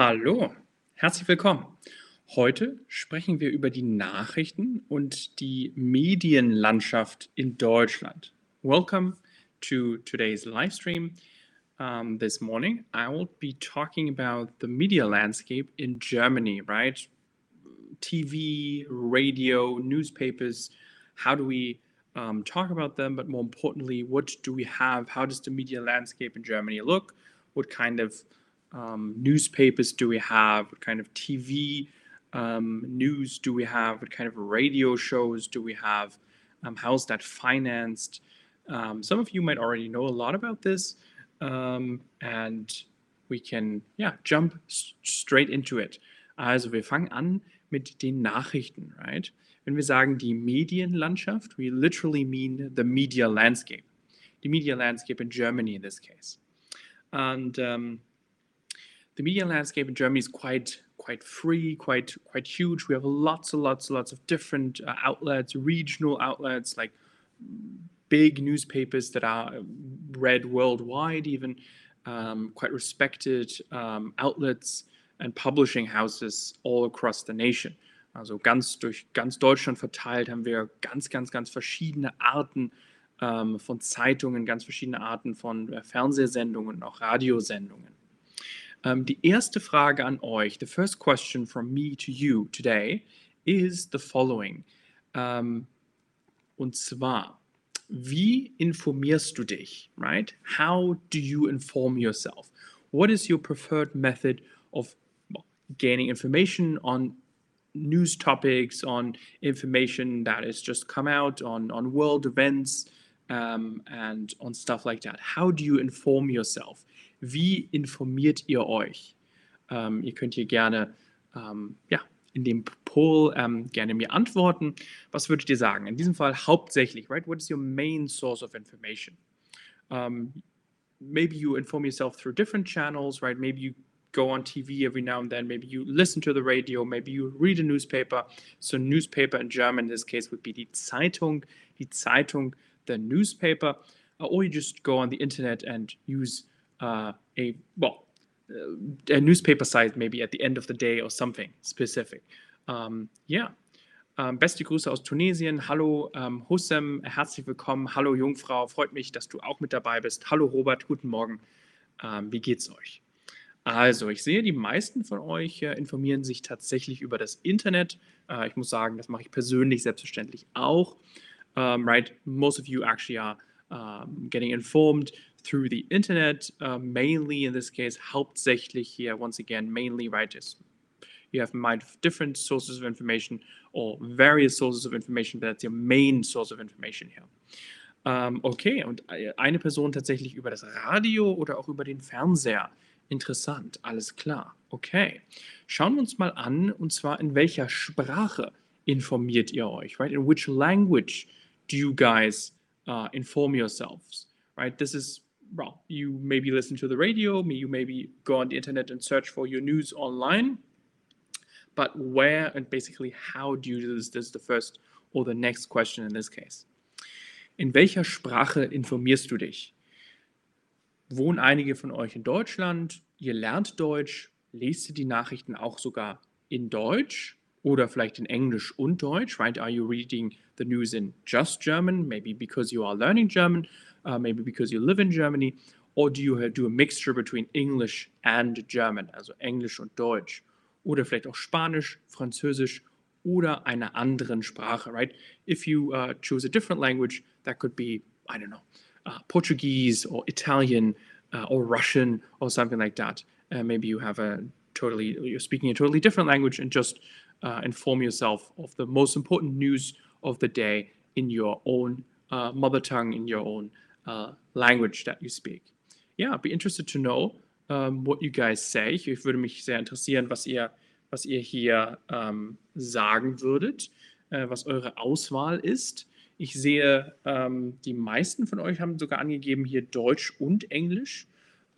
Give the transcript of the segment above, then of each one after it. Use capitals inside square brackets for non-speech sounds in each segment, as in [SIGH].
Hallo, herzlich willkommen. Heute sprechen wir über die Nachrichten und die Medienlandschaft in Deutschland. Welcome to today's live stream. Um, this morning, I will be talking about the media landscape in Germany, right? TV, radio, newspapers. How do we um, talk about them? But more importantly, what do we have? How does the media landscape in Germany look? What kind of um, newspapers do we have? What kind of TV um, news do we have? What kind of radio shows do we have? Um, how's that financed? Um, some of you might already know a lot about this, um, and we can yeah jump straight into it. Also wir fangen an mit den Nachrichten, right? Wenn wir sagen die Medienlandschaft, we literally mean the media landscape, the media landscape in Germany in this case, and um, the media landscape in Germany is quite quite free, quite quite huge. We have lots and lots and lots of different uh, outlets, regional outlets like big newspapers that are read worldwide, even um, quite respected um, outlets and publishing houses all across the nation. Also ganz durch ganz Deutschland verteilt haben wir ganz, ganz, ganz verschiedene Arten ähm, von Zeitungen, ganz verschiedene Arten von äh, Fernsehsendungen auch Radiosendungen. Um, die erste Frage an euch, the first question from me to you today is the following. Um, und zwar, wie informierst du dich, right? How do you inform yourself? What is your preferred method of gaining information on news topics, on information that has just come out, on, on world events, um, and on stuff like that? How do you inform yourself? Wie informiert ihr euch? Ähm, ihr könnt hier gerne ähm, ja, in dem Poll ähm, gerne mir antworten. Was würdet ihr sagen? In diesem Fall hauptsächlich, right? What is your main source of information? Um, maybe you inform yourself through different channels, right? Maybe you go on TV every now and then. Maybe you listen to the radio. Maybe you read a newspaper. So, newspaper in German in this case would be die Zeitung. Die Zeitung, the newspaper. or you just go on the internet and use uh, a well uh, a newspaper site maybe at the end of the day or something specific. Um, yeah. Um, beste Grüße aus Tunesien. Hallo ähm, Hussem, herzlich willkommen. Hallo Jungfrau, freut mich, dass du auch mit dabei bist. Hallo Robert, guten Morgen. Ähm, wie geht's euch? Also, ich sehe, die meisten von euch äh, informieren sich tatsächlich über das Internet. Äh, ich muss sagen, das mache ich persönlich selbstverständlich auch. Um, right, most of you actually are um, getting informed through the internet, uh, mainly in this case, hauptsächlich here, once again, mainly, is you have in mind different sources of information or various sources of information, but that's your main source of information here. Ähm, okay, und eine Person tatsächlich über das Radio oder auch über den Fernseher. Interessant, alles klar. Okay. Schauen wir uns mal an, und zwar in welcher Sprache informiert ihr euch, right? In which language do you guys uh, inform yourselves, right? This is well, you maybe listen to the radio, you maybe go on the internet and search for your news online. But where and basically how do you do this? This is the first or the next question in this case. In welcher Sprache informierst du dich? Wohnen einige von euch in Deutschland? Ihr lernt Deutsch? Lest ihr die Nachrichten auch sogar in Deutsch oder vielleicht in Englisch und Deutsch? Right? Are you reading the news in just German? Maybe because you are learning German uh, maybe because you live in Germany, or do you do a mixture between English and German, also Englisch und Deutsch, oder vielleicht auch Spanisch, Französisch oder einer anderen Sprache, right? If you uh, choose a different language, that could be, I don't know, uh, Portuguese or Italian uh, or Russian or something like that. Uh, maybe you have a totally, you're speaking a totally different language and just uh, inform yourself of the most important news of the day in your own uh, mother tongue, in your own uh, language that you speak. Yeah, I'd be interested to know um, what you guys say. Ich, würde mich sehr interessieren, was ihr, was ihr hier ähm, sagen würdet, äh, was eure Auswahl ist. Ich sehe, ähm, die meisten von euch haben sogar angegeben hier Deutsch und Englisch.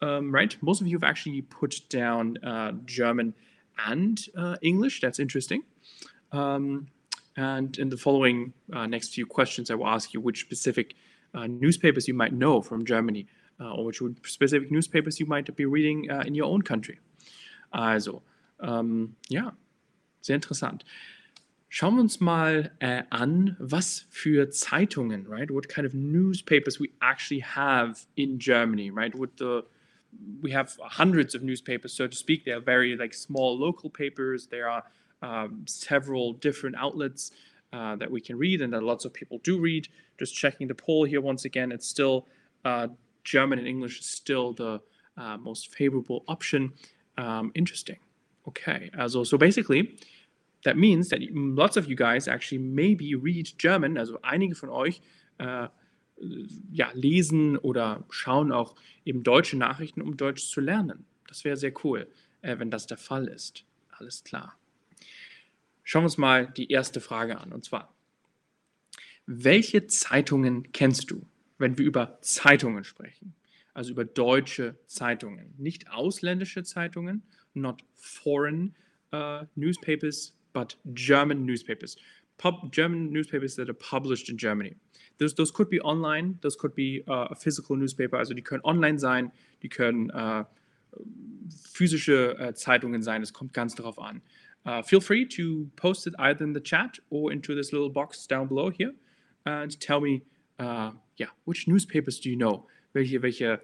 Um, right? Most of you have actually put down uh, German and uh, English. That's interesting. Um, and in the following uh, next few questions, I will ask you which specific uh, newspapers you might know from Germany, uh, or which specific newspapers you might be reading uh, in your own country. Also, ähm, ja, sehr interessant. Schauen wir uns mal äh, an, was für Zeitungen, right? What kind of newspapers we actually have in Germany, right? The we have hundreds of newspapers, so to speak. They are very like small local papers. There are um, several different outlets uh, that we can read, and that lots of people do read. Just checking the poll here once again, it's still uh, German and English is still the uh, most favorable option. Um, interesting. Okay, also so basically that means that lots of you guys actually maybe read German, also einige von euch äh, ja, lesen oder schauen auch eben deutsche Nachrichten, um Deutsch zu lernen. Das wäre sehr cool, äh, wenn das der Fall ist. Alles klar. Schauen wir uns mal die erste Frage an, und zwar, welche Zeitungen kennst du, wenn wir über Zeitungen sprechen? Also über deutsche Zeitungen, nicht ausländische Zeitungen, not foreign uh, newspapers, but German newspapers, Pub, German newspapers that are published in Germany. Those, those could be online, those could be uh, a physical newspaper, also die können online sein, die können uh, physische Zeitungen sein, es kommt ganz darauf an. Uh, feel free to post it either in the chat or into this little box down below here and tell me, uh, yeah, which newspapers do you know? Welche, welche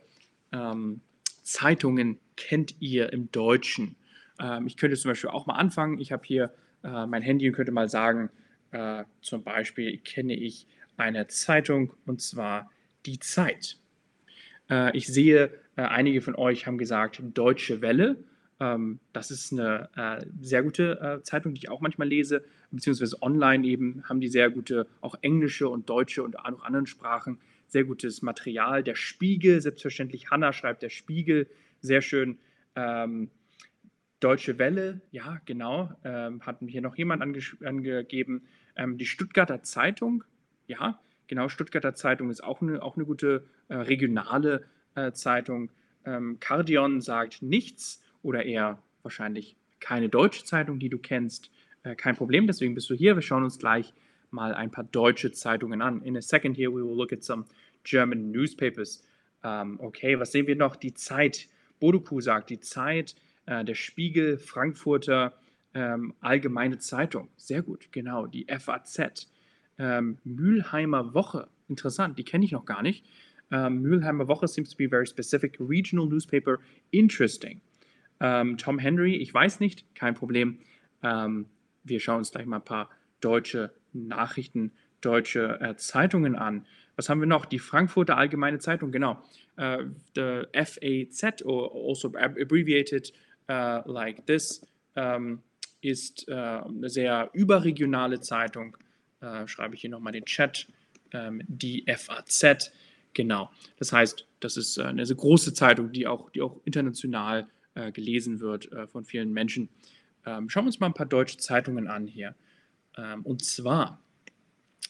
um, Zeitungen kennt ihr im Deutschen? Um, ich könnte zum Beispiel auch mal anfangen. Ich habe hier äh, mein Handy und könnte mal sagen, äh, zum Beispiel kenne ich eine Zeitung und zwar die Zeit. Äh, ich sehe, äh, einige von euch haben gesagt Deutsche Welle. Ähm, das ist eine äh, sehr gute äh, Zeitung, die ich auch manchmal lese, beziehungsweise online eben haben die sehr gute, auch englische und deutsche und auch anderen Sprachen, sehr gutes Material. Der Spiegel, selbstverständlich, Hanna schreibt der Spiegel, sehr schön. Ähm, Deutsche Welle, ja, genau, ähm, hat mir hier noch jemand ange angegeben. Ähm, die Stuttgarter Zeitung, ja, genau, Stuttgarter Zeitung ist auch eine, auch eine gute äh, regionale äh, Zeitung. Ähm, Cardion sagt nichts oder eher wahrscheinlich keine deutsche Zeitung, die du kennst. Äh, kein Problem, deswegen bist du hier. Wir schauen uns gleich mal ein paar deutsche Zeitungen an. In a second here we will look at some German newspapers. Um, okay, was sehen wir noch? Die Zeit. Boduku sagt, die Zeit äh, der Spiegel, Frankfurter ähm, Allgemeine Zeitung, sehr gut, genau, die FAZ, ähm, Mülheimer Woche, interessant, die kenne ich noch gar nicht. Ähm, Mülheimer Woche seems to be very specific, regional newspaper, interesting. Ähm, Tom Henry, ich weiß nicht, kein Problem. Ähm, wir schauen uns gleich mal ein paar deutsche Nachrichten, deutsche äh, Zeitungen an. Was haben wir noch? Die Frankfurter Allgemeine Zeitung, genau. Uh, the FAZ, or also abbreviated uh, like this ähm, ist äh, eine sehr überregionale Zeitung. Äh, schreibe ich hier nochmal den Chat. Ähm, die FAZ. Genau. Das heißt, das ist äh, eine sehr große Zeitung, die auch, die auch international äh, gelesen wird äh, von vielen Menschen. Ähm, schauen wir uns mal ein paar deutsche Zeitungen an hier. Ähm, und zwar,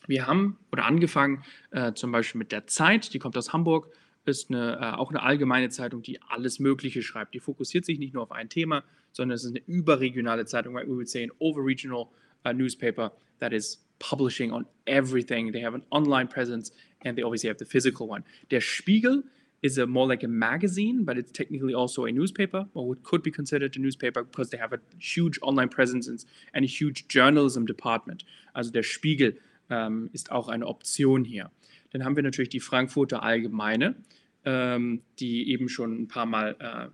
wir haben oder angefangen äh, zum Beispiel mit der Zeit, die kommt aus Hamburg ist eine, äh, auch eine allgemeine Zeitung, die alles Mögliche schreibt. Die fokussiert sich nicht nur auf ein Thema, sondern es ist eine überregionale Zeitung. Right? We would say an overregional uh, newspaper that is publishing on everything. They have an online presence and they obviously have the physical one. Der Spiegel is a more like a magazine, but it's technically also a newspaper, or what could be considered a newspaper because they have a huge online presence and a huge journalism department. Also der Spiegel ähm, ist auch eine Option hier. Dann haben wir natürlich die Frankfurter Allgemeine ähm, die eben schon ein paar Mal äh,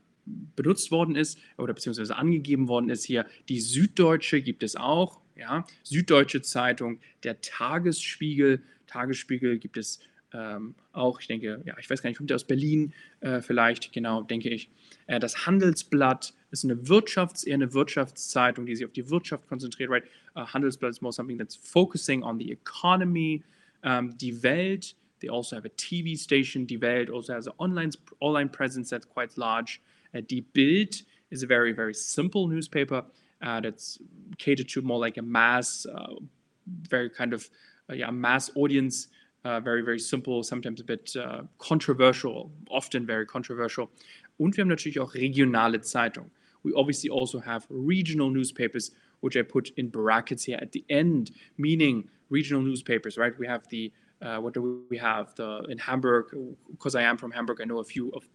benutzt worden ist oder beziehungsweise angegeben worden ist hier. Die Süddeutsche gibt es auch, ja, Süddeutsche Zeitung, der Tagesspiegel, Tagesspiegel gibt es ähm, auch, ich denke, ja, ich weiß gar nicht, kommt der aus Berlin äh, vielleicht, genau, denke ich. Äh, das Handelsblatt ist eine Wirtschafts-, eher eine Wirtschaftszeitung, die sich auf die Wirtschaft konzentriert, right? Uh, Handelsblatt is more something that's focusing on the economy. Ähm, die Welt They also have a TV station. Die Welt also has an online, online presence that's quite large. Uh, Die Bild is a very, very simple newspaper uh, that's catered to more like a mass, very kind of yeah, mass audience. Uh, very, very simple, sometimes a bit uh, controversial, often very controversial. Und wir haben natürlich auch regionale Zeitungen. We obviously also have regional newspapers, which I put in brackets here at the end, meaning regional newspapers, right? We have the uh, what do we have? The in Hamburg, because I am from Hamburg, I know a few of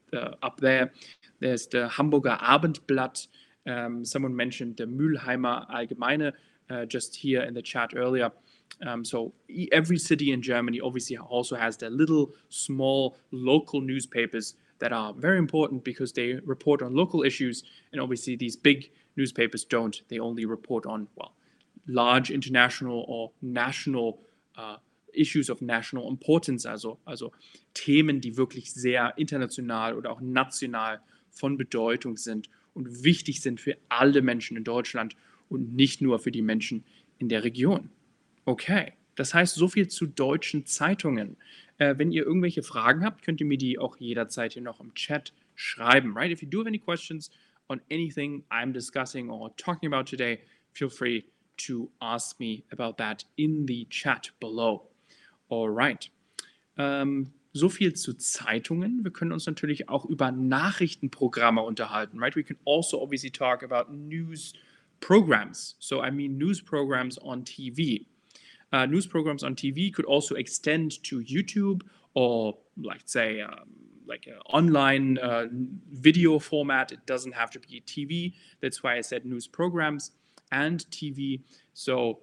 up there. There's the Hamburger Abendblatt. Um, someone mentioned the Mülheimer Allgemeine uh, just here in the chat earlier. Um, so every city in Germany obviously also has their little small local newspapers that are very important because they report on local issues and obviously these big newspapers don't they only report on well large international or national uh, issues of national importance also also Themen die wirklich sehr international oder auch national von Bedeutung sind und wichtig sind für alle Menschen in Deutschland und nicht nur für die Menschen in der Region. Okay, das heißt so viel zu deutschen Zeitungen. Äh, wenn ihr irgendwelche Fragen habt, könnt ihr mir die auch jederzeit hier noch im Chat schreiben, right? If you do have any questions on anything I'm discussing or talking about today, feel free to ask me about that in the chat below. All right. Ähm, so viel zu Zeitungen. Wir können uns natürlich auch über Nachrichtenprogramme unterhalten, right? We can also obviously talk about news programs. So I mean news programs on TV. Uh, news programs on TV could also extend to YouTube or, like, say, um, like an online uh, video format. It doesn't have to be TV. That's why I said news programs and TV. So,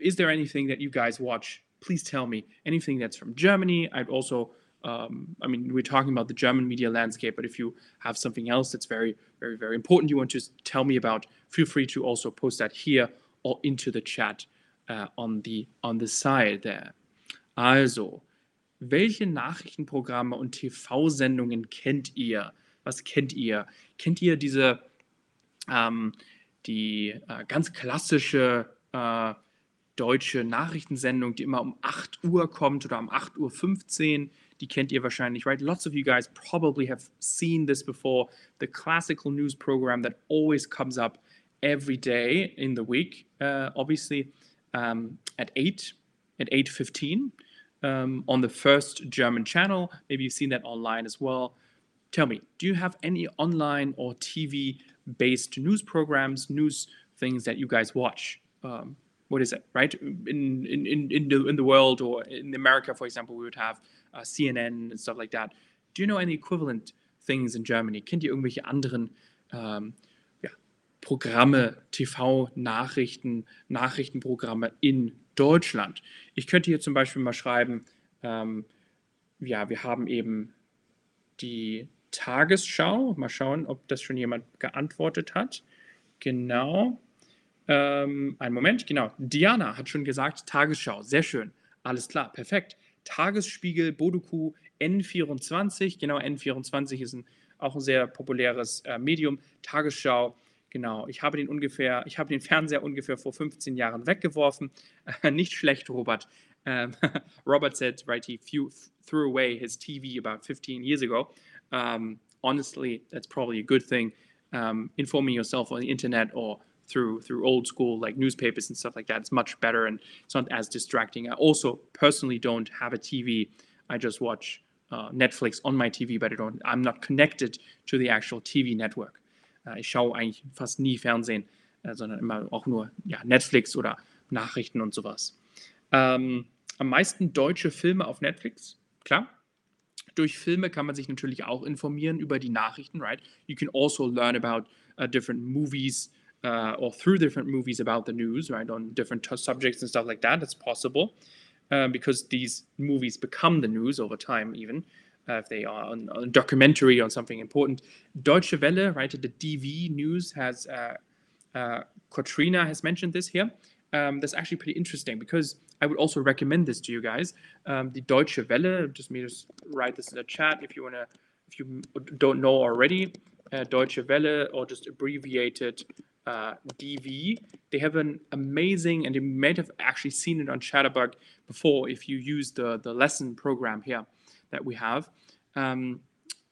is there anything that you guys watch? Please tell me. Anything that's from Germany. I'd also, um, I mean, we're talking about the German media landscape, but if you have something else that's very, very, very important you want to tell me about, feel free to also post that here or into the chat uh, on the on the side there. Also, welche Nachrichtenprogramme und TV-Sendungen kennt ihr? Was kennt ihr? Kennt ihr diese ähm, die äh, ganz klassische äh, deutsche Nachrichtensendung, die immer um 8 Uhr kommt oder um 8.15 Uhr? Die kennt ihr wahrscheinlich, right? Lots of you guys probably have seen this before. The classical news program that always comes up every day in the week, uh, obviously um, at 8, at 8.15 um, on the first German channel. Maybe you've seen that online as well. Tell me, do you have any online or TV based news programs, news things that you guys watch? Um, what is it, right? In, in, in, in, the, in the world or in America, for example, we would have uh, CNN and stuff like that. Do you know any equivalent things in Germany? Kennt ihr irgendwelche anderen um, Programme, TV-Nachrichten, Nachrichtenprogramme in Deutschland. Ich könnte hier zum Beispiel mal schreiben, ähm, ja, wir haben eben die Tagesschau. Mal schauen, ob das schon jemand geantwortet hat. Genau. Ähm, einen Moment, genau. Diana hat schon gesagt, Tagesschau. Sehr schön. Alles klar, perfekt. Tagesspiegel, Bodoku, N24. Genau, N24 ist ein, auch ein sehr populäres äh, Medium. Tagesschau Genau, ich habe den ungefähr, ich habe den Fernseher ungefähr vor 15 Jahren weggeworfen. [LAUGHS] Nicht schlecht, Robert. Um, [LAUGHS] Robert said, right, he few, threw away his TV about 15 years ago. Um, honestly, that's probably a good thing. Um, informing yourself on the internet or through through old school like newspapers and stuff like that, it's much better and it's not as distracting. I also personally don't have a TV. I just watch uh, Netflix on my TV, but I don't. I'm not connected to the actual TV network. Ich schaue eigentlich fast nie Fernsehen, äh, sondern immer auch nur ja, Netflix oder Nachrichten und sowas. Ähm, am meisten deutsche Filme auf Netflix, klar. Durch Filme kann man sich natürlich auch informieren über die Nachrichten, right? You can also learn about uh, different movies uh, or through different movies about the news, right? On different subjects and stuff like that. That's possible uh, because these movies become the news over time, even. Uh, if they are on, on, a documentary on something important. Deutsche Welle, right? The DW News has uh, uh, Katrina has mentioned this here. Um, that's actually pretty interesting because I would also recommend this to you guys. Um, the Deutsche Welle, just me just write this in the chat if you wanna, if you don't know already. Uh, Deutsche Welle or just abbreviated uh, DW. They have an amazing, and you might have actually seen it on Chatterbug before if you use the the lesson program here that we have um,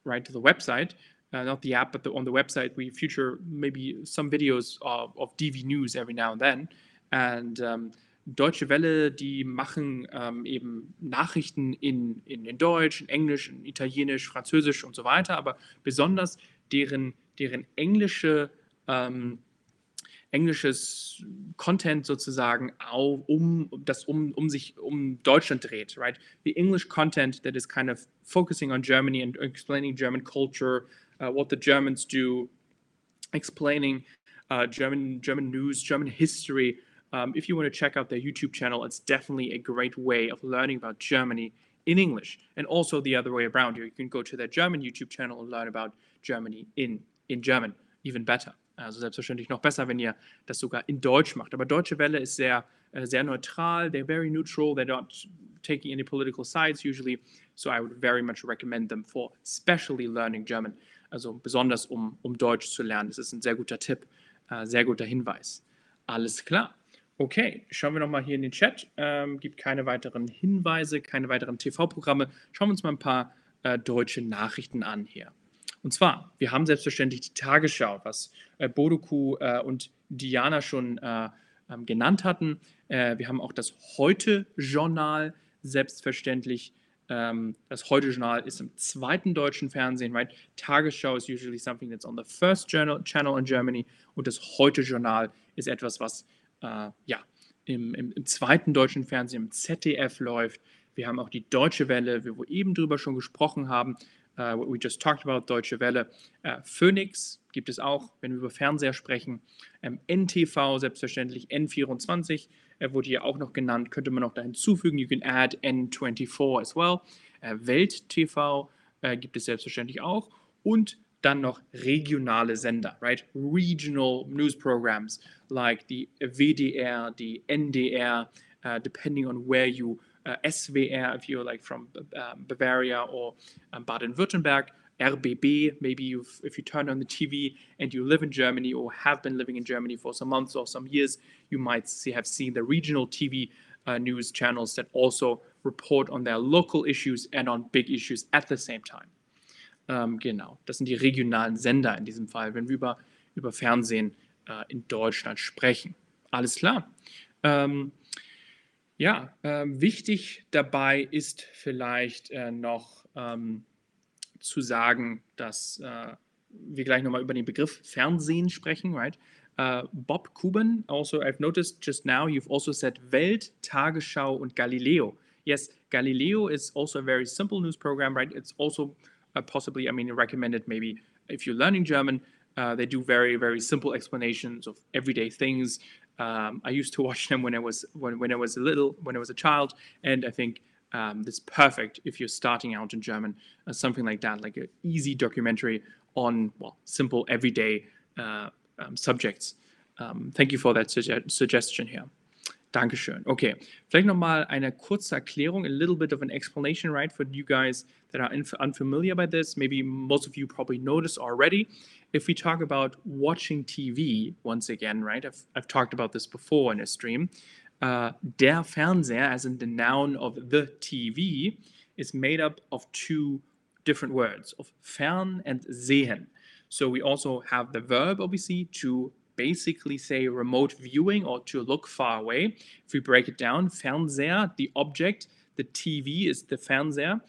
right to the website. Uh, not the app, but the, on the website, we feature maybe some videos of, of DW News every now and then. And um, Deutsche Welle, die machen ähm, eben Nachrichten in, in, in Deutsch, in Englisch, in Italienisch, Französisch und so weiter, aber besonders deren, deren englische ähm, englisches Content sozusagen auf, um das um, um sich um Deutschland dreht, right? The English content that is kind of focusing on Germany and explaining German culture, uh, what the Germans do, explaining uh, German German news, German history. Um, if you want to check out their YouTube channel, it's definitely a great way of learning about Germany in English. And also the other way around. You can go to their German YouTube channel and learn about Germany in, in German. Even better. Also selbstverständlich noch besser, wenn ihr das sogar in Deutsch macht. Aber Deutsche Welle ist sehr, äh, sehr neutral. They're very neutral. They're not taking any political sides usually. So I would very much recommend them for especially learning German. Also besonders um, um Deutsch zu lernen. Das ist ein sehr guter Tipp, äh, sehr guter Hinweis. Alles klar. Okay, schauen wir nochmal hier in den Chat. Ähm, gibt keine weiteren Hinweise, keine weiteren TV-Programme. Schauen wir uns mal ein paar äh, deutsche Nachrichten an hier. Und zwar, wir haben selbstverständlich die Tagesschau, was äh, Bodoku äh, und Diana schon äh, ähm, genannt hatten. Äh, wir haben auch das Heute-Journal, selbstverständlich. Ähm, das Heute-Journal ist im zweiten deutschen Fernsehen, right? Tagesschau is usually something that's on the first journal, channel in Germany und das Heute-Journal ist etwas, was äh, ja, im, im, im, zweiten deutschen Fernsehen, im ZDF läuft. Wir haben auch die Deutsche Welle, wie wir eben drüber schon gesprochen haben, uh, what we just talked about, Deutsche Welle. Uh, Phoenix gibt es auch, wenn wir über Fernseher sprechen. Ähm, NTV selbstverständlich, N24 äh, wurde hier auch noch genannt, könnte man noch da hinzufügen. You can add N24 as well. Äh, Welt TV äh, gibt es selbstverständlich auch. Und dann noch regionale Sender, right? Regional news programs like the WDR, the NDR, uh, depending on where you, uh, SWR, if you're like from uh, Bavaria or um, Baden-Württemberg, RBB, maybe you've, if you turn on the TV and you live in Germany or have been living in Germany for some months or some years, you might see, have seen the regional TV uh, news channels that also report on their local issues and on big issues at the same time. Ähm, genau, das sind die regionalen Sender in diesem Fall, wenn wir über, über Fernsehen äh, in Deutschland sprechen. Alles klar. Ähm, ja, äh, wichtig dabei ist vielleicht äh, noch ähm, zu sagen, dass äh, wir gleich nochmal über den Begriff Fernsehen sprechen, right? Uh, Bob Kuban, also I've noticed just now you've also said Welt, Tagesschau und Galileo. Yes, Galileo is also a very simple news program, right? It's also uh, possibly, I mean, recommended maybe if you're learning German. Uh, they do very, very simple explanations of everyday things. Um, I used to [LAUGHS] watch them when I was when, when I was a little, when I was a child, and I think um, that's perfect if you're starting out in German. Uh, something like that, like an easy documentary on well, simple everyday uh, um, subjects. Um, thank you for that suge suggestion here. Dankeschön. Okay, vielleicht nochmal eine kurze Erklärung, a little bit of an explanation, right, for you guys that are unfamiliar by this. Maybe most of you probably noticed already. If we talk about watching TV, once again, right, I've, I've talked about this before in a stream. Uh, der Fernseher, as in the noun of the TV, is made up of two different words, of fern and sehen. So we also have the verb, obviously, to basically say remote viewing or to look far away. If we break it down, Fernseher, the object, the TV is the Fernseher.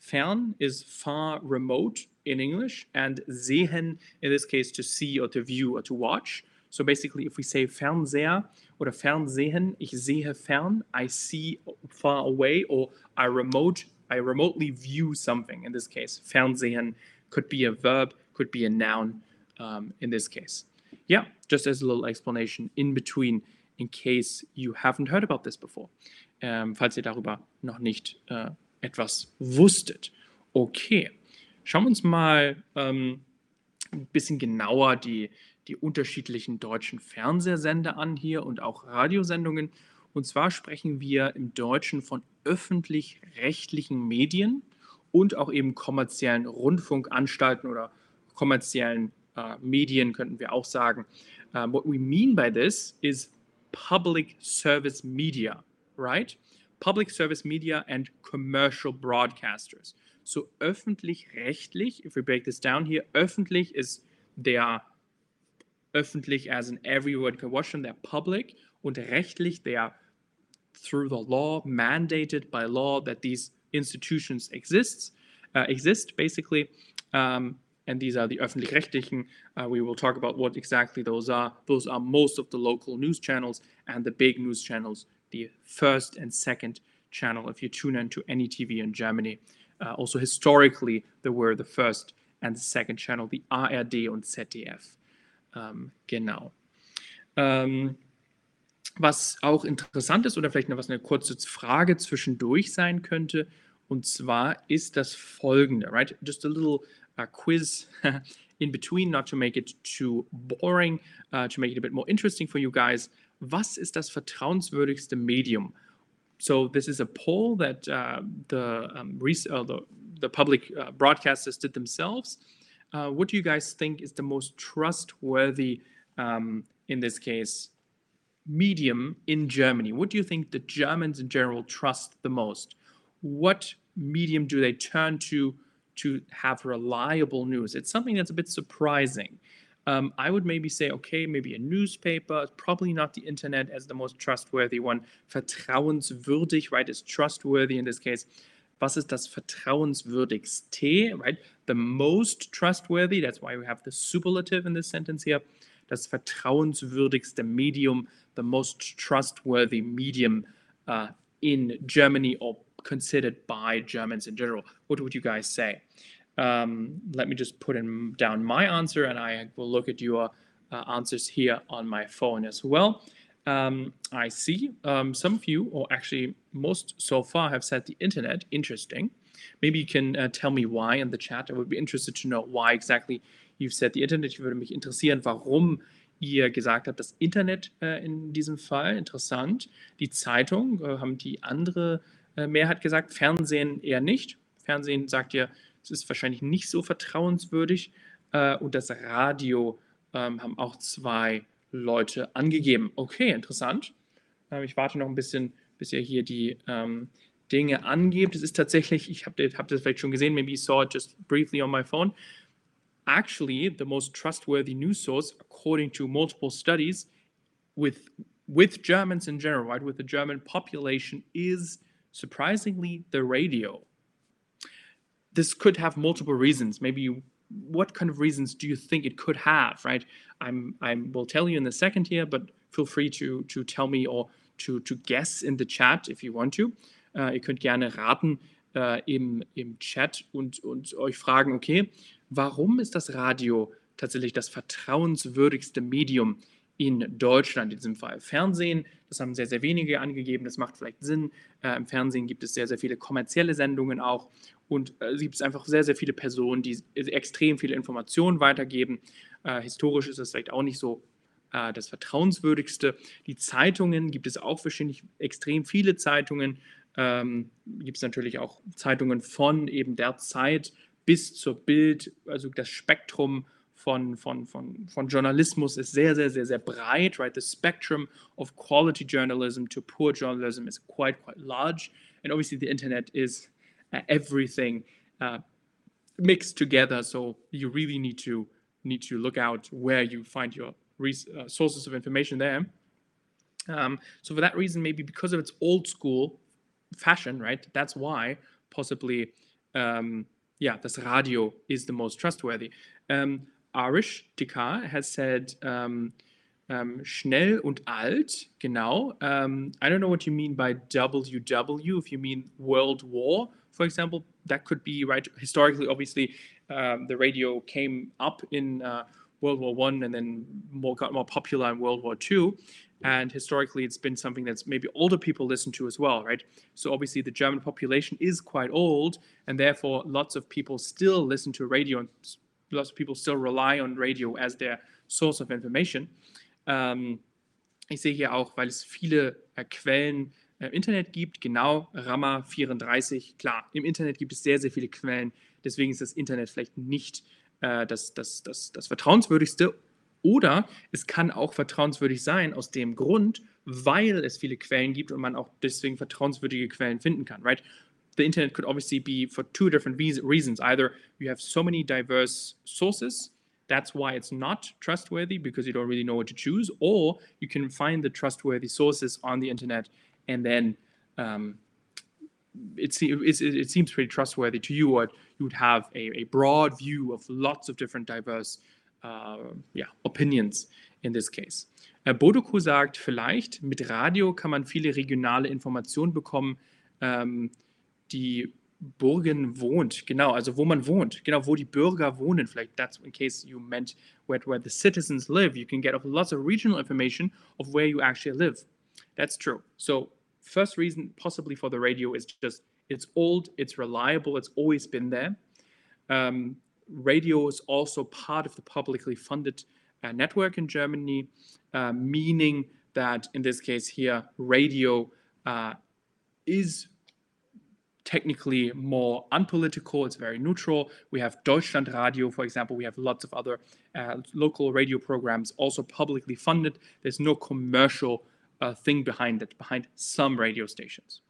Fern is far remote in English, and sehen, in this case, to see or to view or to watch. So basically, if we say Fernseher or Fernsehen, ich sehe fern, I see far away, or I remote, I remotely view something. In this case, Fernsehen could be a verb, could be a noun um, in this case. Yeah, just as a little explanation in between, in case you haven't heard about this before. Ähm, falls ihr darüber noch nicht äh, etwas wusstet. Okay, schauen wir uns mal ähm, ein bisschen genauer die, die unterschiedlichen deutschen Fernsehsender an hier und auch Radiosendungen. Und zwar sprechen wir im Deutschen von öffentlich-rechtlichen Medien und auch eben kommerziellen Rundfunkanstalten oder kommerziellen uh, Medien könnten wir auch sagen. Um, what we mean by this is public service media, right? Public service media and commercial broadcasters. So öffentlich-rechtlich, if we break this down here, öffentlich is they are öffentlich as in everyone can watch them, they're public und rechtlich, they are through the law, mandated by law that these institutions exists, uh, exist basically. Um, and these are the öffentlich-rechtlichen. Uh, we will talk about what exactly those are. Those are most of the local news channels and the big news channels, the first and second channel if you tune into any TV in Germany. Uh, also historically, there were the first and the second channel, the ARD und ZDF. Ähm, genau. Ähm, was auch interessant ist oder vielleicht noch was eine kurze Frage zwischendurch sein könnte, und zwar ist das folgende, right? Just a little uh, quiz [LAUGHS] in between, not to make it too boring, uh, to make it a bit more interesting for you guys. Was ist das vertrauenswürdigste Medium? So this is a poll that uh, the, um, uh, the, the public uh, broadcasters did themselves. Uh, what do you guys think is the most trustworthy, um, in this case, medium in Germany? What do you think the Germans in general trust the most? What medium do they turn to to have reliable news? It's something that's a bit surprising. Um, I would maybe say, okay, maybe a newspaper, probably not the internet as the most trustworthy one. Vertrauenswürdig, right, is trustworthy in this case. Was ist das vertrauenswürdigste, right? The most trustworthy, that's why we have the superlative in this sentence here. Das vertrauenswürdigste Medium, the most trustworthy medium uh, in Germany or considered by Germans in general. What would you guys say? Um, let me just put in down my answer and I will look at your uh, answers here on my phone as well. Um, I see um, some of you, or actually most so far, have said the internet. Interesting. Maybe you can uh, tell me why in the chat. I would be interested to know why exactly you've said the internet. Ich würde mich interessieren, warum ihr gesagt habt, das Internet äh, in diesem Fall. Interessant. Die Zeitung äh, haben die andere äh, Mehrheit gesagt, Fernsehen eher nicht. Fernsehen sagt ihr, es ist wahrscheinlich nicht so vertrauenswürdig. Äh, und das Radio ähm, haben auch zwei Leute angegeben. Okay, interessant. Ähm, ich warte noch ein bisschen, bis ihr hier die ähm, Dinge angebt. Es ist tatsächlich, ich habe hab das vielleicht schon gesehen, maybe you saw it just briefly on my phone. Actually, the most trustworthy news source, according to multiple studies, with with Germans in general, right, with the German population, is surprisingly the radio. This could have multiple reasons. Maybe what kind of reasons do you think it could have, right? I'm I will tell you in the second here, but feel free to to tell me or to to guess in the chat if you want to. Uh, ihr könnt gerne raten uh, im, im Chat und, und euch fragen, okay, warum ist das Radio tatsächlich das vertrauenswürdigste Medium in Deutschland in diesem Fall. Fernsehen, das haben sehr, sehr wenige angegeben, das macht vielleicht Sinn. Äh, Im Fernsehen gibt es sehr, sehr viele kommerzielle Sendungen auch und äh, gibt einfach sehr, sehr viele Personen, die extrem viele Informationen weitergeben. Äh, historisch ist das vielleicht auch nicht so äh, das Vertrauenswürdigste. Die Zeitungen gibt es auch wahrscheinlich extrem viele Zeitungen. Ähm, gibt es natürlich auch Zeitungen von eben der Zeit bis zur Bild, also das Spektrum von, von, von, von Journalismus ist sehr, sehr, sehr, sehr breit, right? The spectrum of quality journalism to poor journalism is quite, quite large. And obviously the internet is uh, everything uh, mixed together. So you really need to need to look out where you find your uh, sources of information there. Um, so for that reason, maybe because of its old school fashion, right? That's why possibly, um, yeah, this radio is the most trustworthy. Um, Arish Dikar has said um, um, schnell und alt, genau. Um, I don't know what you mean by WW. If you mean World War, for example, that could be right. Historically, obviously, um, the radio came up in uh, World War One and then more got more popular in World War Two. And historically, it's been something that's maybe older people listen to as well, right? So obviously, the German population is quite old, and therefore, lots of people still listen to radio and lots of people still rely on radio as their source of information. Ähm, ich sehe hier auch, weil es viele äh, Quellen äh, im Internet gibt, genau, Rama 34, klar, im Internet gibt es sehr, sehr viele Quellen, deswegen ist das Internet vielleicht nicht äh, das, das, das, das vertrauenswürdigste oder es kann auch vertrauenswürdig sein aus dem Grund, weil es viele Quellen gibt und man auch deswegen vertrauenswürdige Quellen finden kann, right? The internet could obviously be for two different reasons. Either you have so many diverse sources, that's why it's not trustworthy because you don't really know what to choose, or you can find the trustworthy sources on the internet and then um, it, it, seems pretty trustworthy to you, or you would have a, a broad view of lots of different diverse uh, yeah, opinions in this case. Uh, Bodoku sagt, vielleicht mit Radio kann man viele regionale Informationen bekommen. Ähm, die Burgen wohnt. Genau, also wo man wohnt. Genau, wo die Bürger wohnen. Vielleicht that's in case you meant where, where the citizens live. You can get lots of regional information of where you actually live. That's true. So first reason possibly for the radio is just it's old, it's reliable, it's always been there. Um, radio is also part of the publicly funded uh, network in Germany, uh, meaning that in this case here, radio uh, is technically more unpolitical. It's very neutral. We have Deutschland Radio, for example. We have lots of other uh, local radio programs, also publicly funded. There's no commercial uh, thing behind it, behind some radio stations.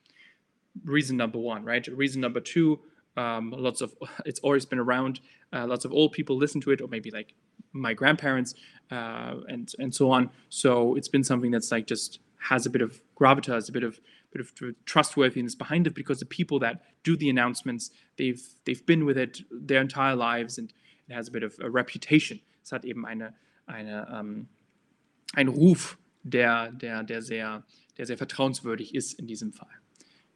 Reason number one, right? Reason number two, um, lots of [LAUGHS] it's always been around. Uh, lots of old people listen to it, or maybe like my grandparents uh, and and so on. So it's been something that's like just has a bit of gravitas, a bit of bit of trustworthiness behind it because the people that do the announcements they've they've been with it their entire lives and it has a bit of a reputation. Es hat eben eine eine um, ein Ruf, der der der sehr der sehr vertrauenswürdig ist in diesem Fall.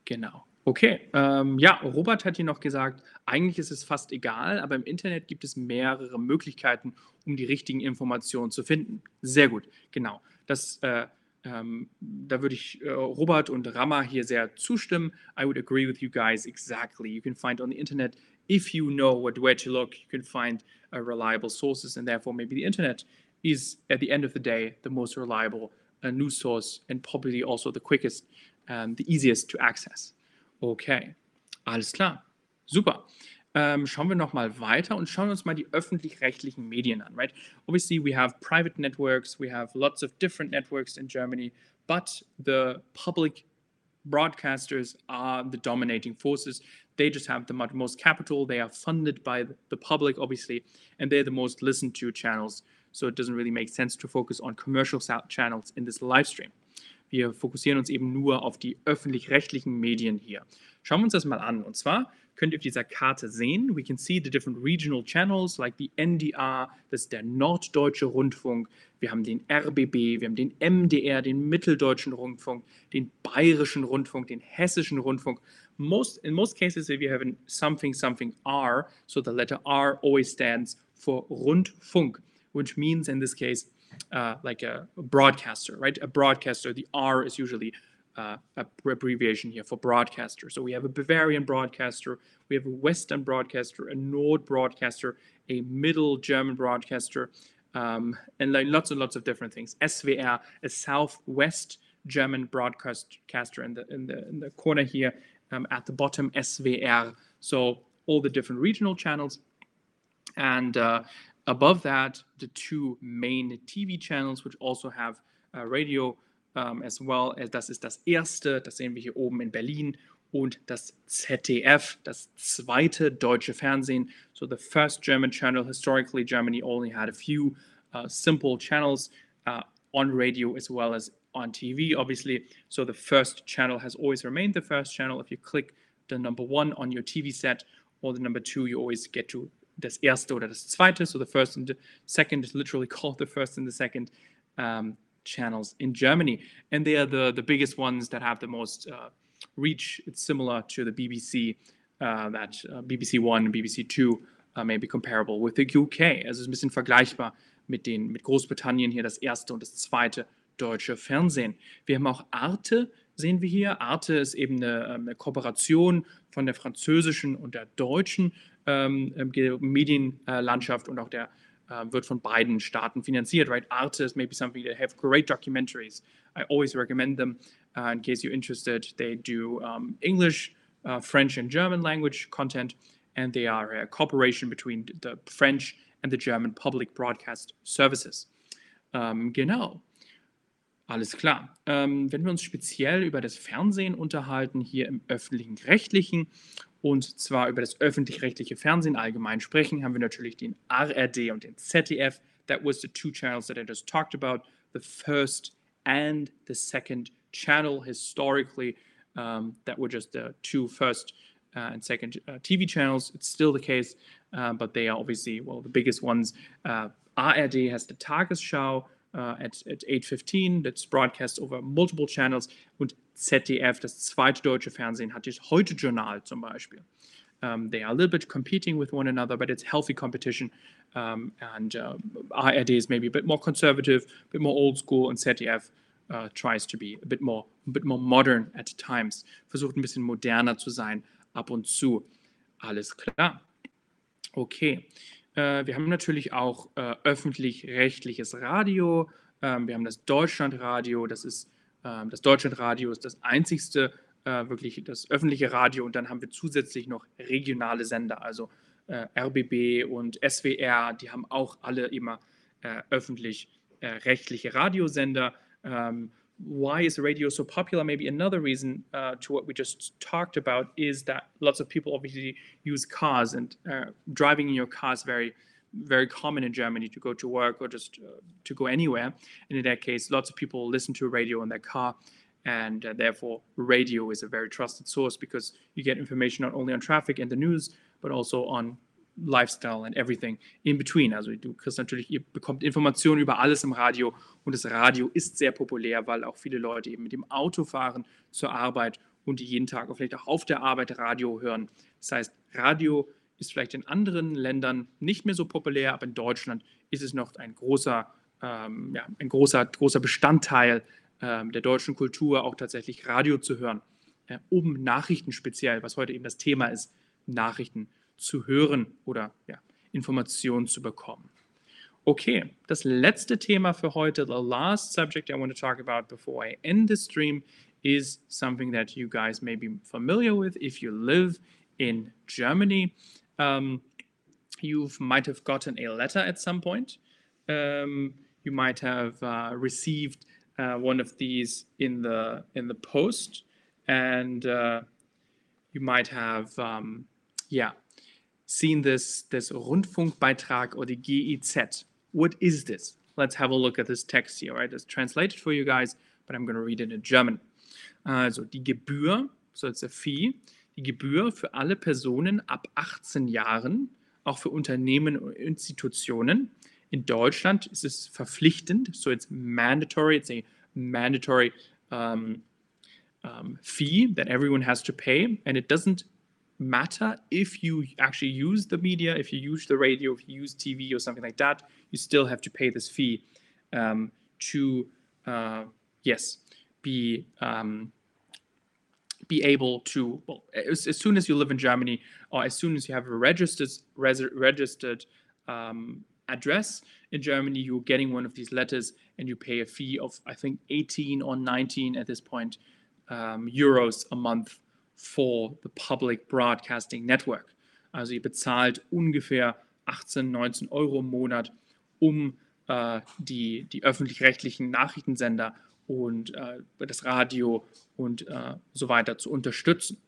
Genau. Okay, ähm, ja, Robert hat hier noch gesagt, eigentlich ist es fast egal, aber im Internet gibt es mehrere Möglichkeiten, um die richtigen Informationen zu finden. Sehr gut, genau. Das äh, ähm, da würde ich äh, Robert und Rama hier sehr zustimmen. I would agree with you guys exactly. You can find on the internet, if you know where to look, you can find uh, reliable sources, and therefore maybe the internet is, at the end of the day, the most reliable uh, news source and probably also the quickest, um, the easiest to access. Okay, alles klar. Super. Ähm, schauen wir noch mal weiter und schauen uns mal die öffentlich-rechtlichen Medien an, right? Obviously, we have private networks, we have lots of different networks in Germany, but the public broadcasters are the dominating forces. They just have the most capital. They are funded by the public, obviously, and they're the most listened to channels. So it doesn't really make sense to focus on commercial channels in this live stream. Wir fokussieren uns eben nur auf die öffentlich-rechtlichen Medien hier. Schauen wir uns das mal an. Und zwar könnt ihr auf dieser Karte sehen. We can see the different regional channels like the NDR, das ist der Norddeutsche Rundfunk. Wir haben den RBB, wir haben den MDR, den Mitteldeutschen Rundfunk, den Bayerischen Rundfunk, den Hessischen Rundfunk. Most in most cases, if you have something something R, so the letter R always stands for Rundfunk, which means in this case uh, like a broadcaster, right? A broadcaster. The R is usually uh, abbreviation here for broadcaster. So we have a Bavarian broadcaster, we have a Western broadcaster, a Nord broadcaster, a Middle German broadcaster, um, and like lots and lots of different things. SWR, a Southwest German broadcaster in the in the in the corner here um, at the bottom. SWR. So all the different regional channels, and uh, above that, the two main TV channels, which also have uh, radio um, as well as das ist das erste, das sehen wir hier oben in Berlin und das ZDF, das zweite deutsche Fernsehen. So the first German channel, historically Germany only had a few uh, simple channels uh, on radio as well as on TV, obviously. So the first channel has always remained the first channel. If you click the number one on your TV set or the number two, you always get to das erste oder das zweite. So the first and the second is literally [LAUGHS] called the first and the second. Um, channels in Germany, and they are the the biggest ones that have the most uh, reach. It's similar to the BBC, uh, that uh, BBC One BBC Two uh, may be comparable with the UK. Also ist ein bisschen vergleichbar mit den mit Großbritannien hier das erste und das zweite deutsche Fernsehen. Wir haben auch Arte, sehen wir hier. Arte ist eben eine, ähm, eine Kooperation von der französischen und der deutschen ähm, Medienlandschaft und auch der um, wird von beiden Staaten finanziert, right? Arte is maybe something that have great documentaries. I always recommend them uh, in case you're interested. They do um, English, uh, French, and German language content, and they are a cooperation between the French and the German public broadcast services. Um, genau. Alles klar. Ähm, wenn wir uns speziell über das Fernsehen unterhalten, hier im öffentlichen Rechtlichen, und zwar über das öffentlich-rechtliche Fernsehen allgemein sprechen, haben wir natürlich den ARD und den ZDF. That was the two channels that I just talked about, the first and the second channel historically. Um, that were just the two first uh, and second uh, TV channels. It's still the case, uh, but they are obviously, well, the biggest ones. Uh, ARD has the Tagesschau uh, at, at 8.15 that's broadcast over multiple channels. Und ZDF, das zweite deutsche Fernsehen, hat das Heute-Journal zum Beispiel. Um, they are a little bit competing with one another, but it's healthy competition. Um, and uh, ARD is maybe a bit more conservative, a bit more old school, and ZDF uh, tries to be a bit more, a bit more modern at times. Versucht ein bisschen moderner zu sein ab und zu. Alles klar. Okay. Äh, wir haben natürlich auch äh, öffentlich-rechtliches Radio. Ähm, wir haben das Deutschlandradio. Das ist ähm, das Deutschlandradio ist das einzigste äh, wirklich das öffentliche Radio und dann haben wir zusätzlich noch regionale Sender, also äh, RBB und SWR, die haben auch alle immer äh, öffentlich-rechtliche Radiosender. Ähm, why is radio so popular? Maybe another reason uh, to what we just talked about is that lots of people obviously use cars and uh, driving in your car is very, very common in Germany to go to work or just uh, to go anywhere. And in that case, lots of people listen to radio in their car and uh, therefore radio is a very trusted source because you get information not only on traffic and the news, but also on Lifestyle and everything in between. Also du kriegst natürlich, ihr bekommt Informationen über alles im Radio und das Radio ist sehr populär, weil auch viele Leute eben mit dem Auto fahren zur Arbeit und die jeden Tag vielleicht auch auf der Arbeit Radio hören. Das heißt, Radio ist vielleicht in anderen Ländern nicht mehr so populär, aber in Deutschland ist es noch ein großer, ähm, ja, ein großer, großer Bestandteil ähm, der deutschen Kultur, auch tatsächlich Radio zu hören, äh, um Nachrichten speziell, was heute eben das Thema ist, Nachrichten zu hören oder ja, Informationen zu bekommen. Okay, das letzte Thema für heute, the last subject I want to talk about before I end the stream is something that you guys may be familiar with if you live in Germany. Um, you might have gotten a letter at some point. Um, you might have uh, received uh, one of these in the in the post, and uh, you might have um, yeah seen this this Rundfunkbeitrag or the GEZ. What is this? Let's have a look at this text here. Right, it's translated for you guys, but I'm going to read it in German. Also die Gebühr, so it's a fee, die Gebühr für alle Personen ab 18 Jahren, auch für Unternehmen und Institutionen, In Deutschland ist es verpflichtend, so it's mandatory, it's a mandatory um, um, fee that everyone has to pay, and it doesn't matter if you actually use the media, if you use the radio, if you use TV or something like that, you still have to pay this fee um, to, uh, yes, be um, be able to well as, as, soon as you live in Germany or as soon as you have a registered registered um, address in Germany, you're getting one of these letters and you pay a fee of, I think, 18 or 19 at this point um, euros a month for the public broadcasting network. Also ihr bezahlt ungefähr 18, 19 Euro im Monat, um äh, die, die öffentlich-rechtlichen Nachrichtensender und äh, das Radio und äh, so weiter zu unterstützen.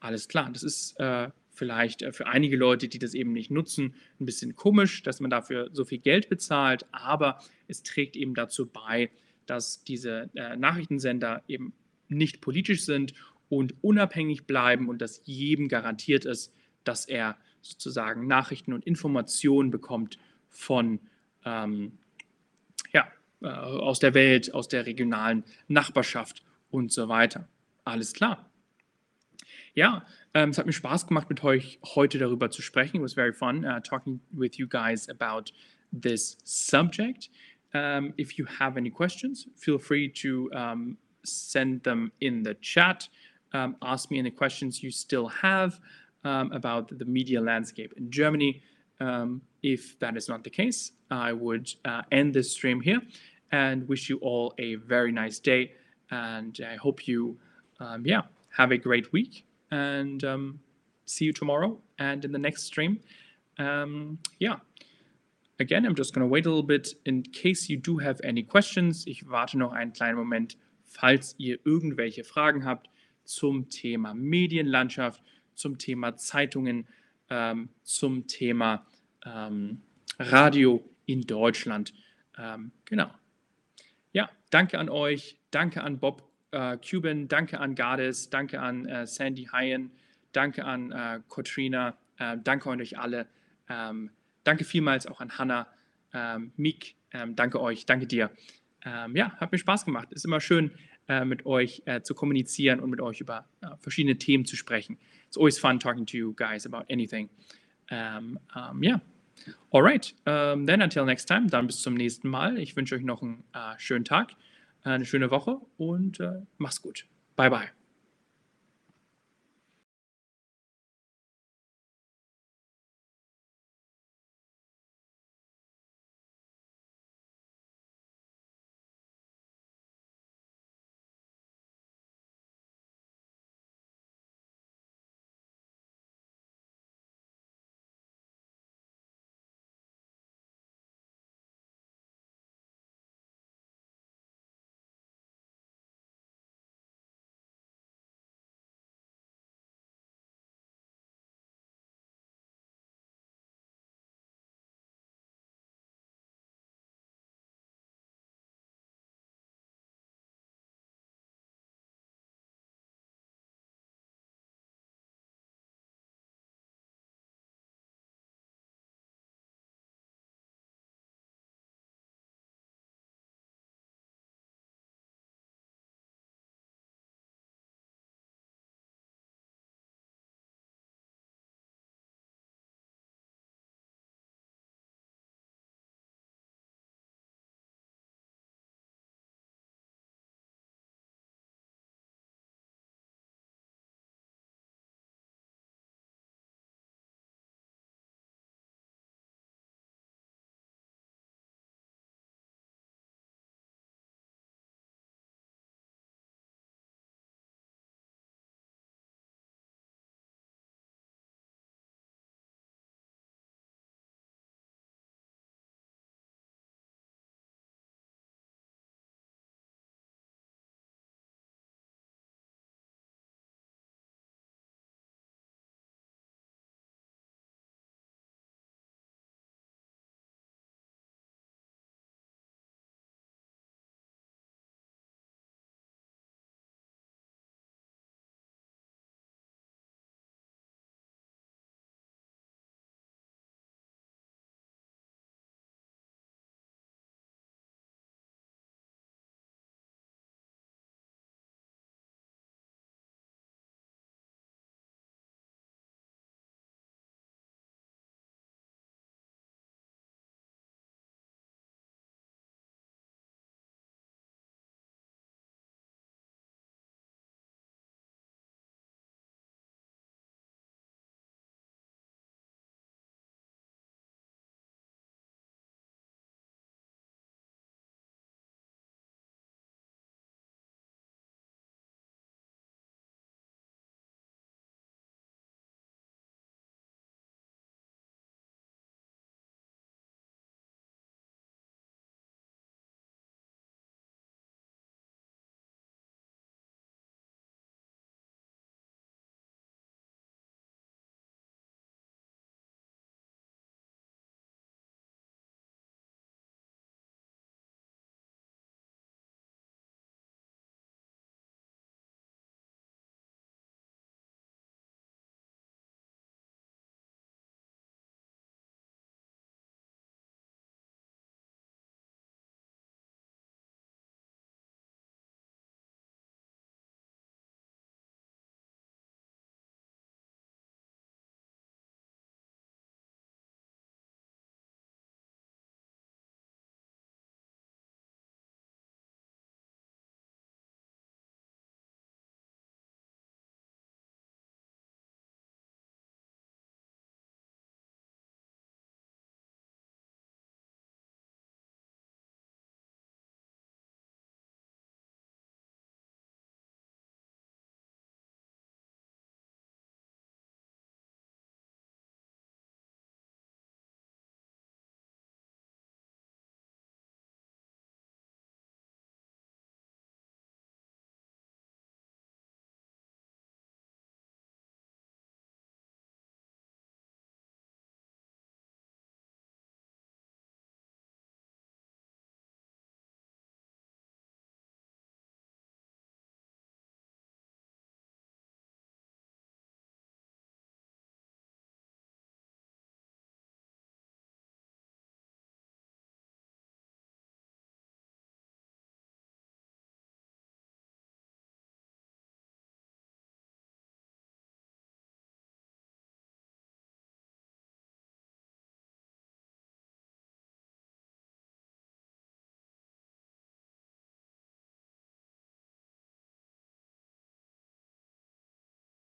Alles klar, das ist äh, vielleicht äh, für einige Leute, die das eben nicht nutzen, ein bisschen komisch, dass man dafür so viel Geld bezahlt, aber es trägt eben dazu bei, dass diese äh, Nachrichtensender eben nicht politisch sind und unabhängig bleiben und dass jedem garantiert ist, dass er sozusagen Nachrichten und Informationen bekommt von ähm, äh, aus der Welt, aus der regionalen Nachbarschaft und so weiter. Alles klar. Ja, ähm, es hat mir Spaß gemacht, mit euch heute darüber zu sprechen. It was very fun uh, talking with you guys about this subject. Um, if you have any questions, feel free to um, send them in the chat. Um, ask me any questions you still have um, about the media landscape in Germany. Um, if that is not the case, I would uh, end this stream here and wish you all a very nice day. And I hope you, um, yeah, have a great week and um, see you tomorrow and in the next stream. Um, yeah. Again, I'm just going to wait a little bit in case you do have any questions. Ich warte noch einen kleinen Moment, falls ihr irgendwelche Fragen habt zum Thema Medienlandschaft, zum Thema Zeitungen, ähm, zum Thema ähm, Radio in Deutschland. Ähm, genau. Ja, danke an euch, danke an Bob äh, Cuban, danke an Gades, danke an äh, Sandy Hyen, danke an äh, Katrina, äh, danke an euch alle. Ähm, danke vielmals auch an Hannah, ähm, Mik, ähm, danke euch, danke dir. Ähm, ja, hat mir Spaß gemacht. Ist immer schön, äh, mit euch äh, zu kommunizieren und mit euch über äh, verschiedene Themen zu sprechen. It's always fun talking to you guys about anything. Um, um, yeah. All right. Um, then until next time. Dann bis zum nächsten Mal. Ich wünsche euch noch einen äh, schönen Tag, äh, eine schöne Woche und äh, mach's gut. Bye bye.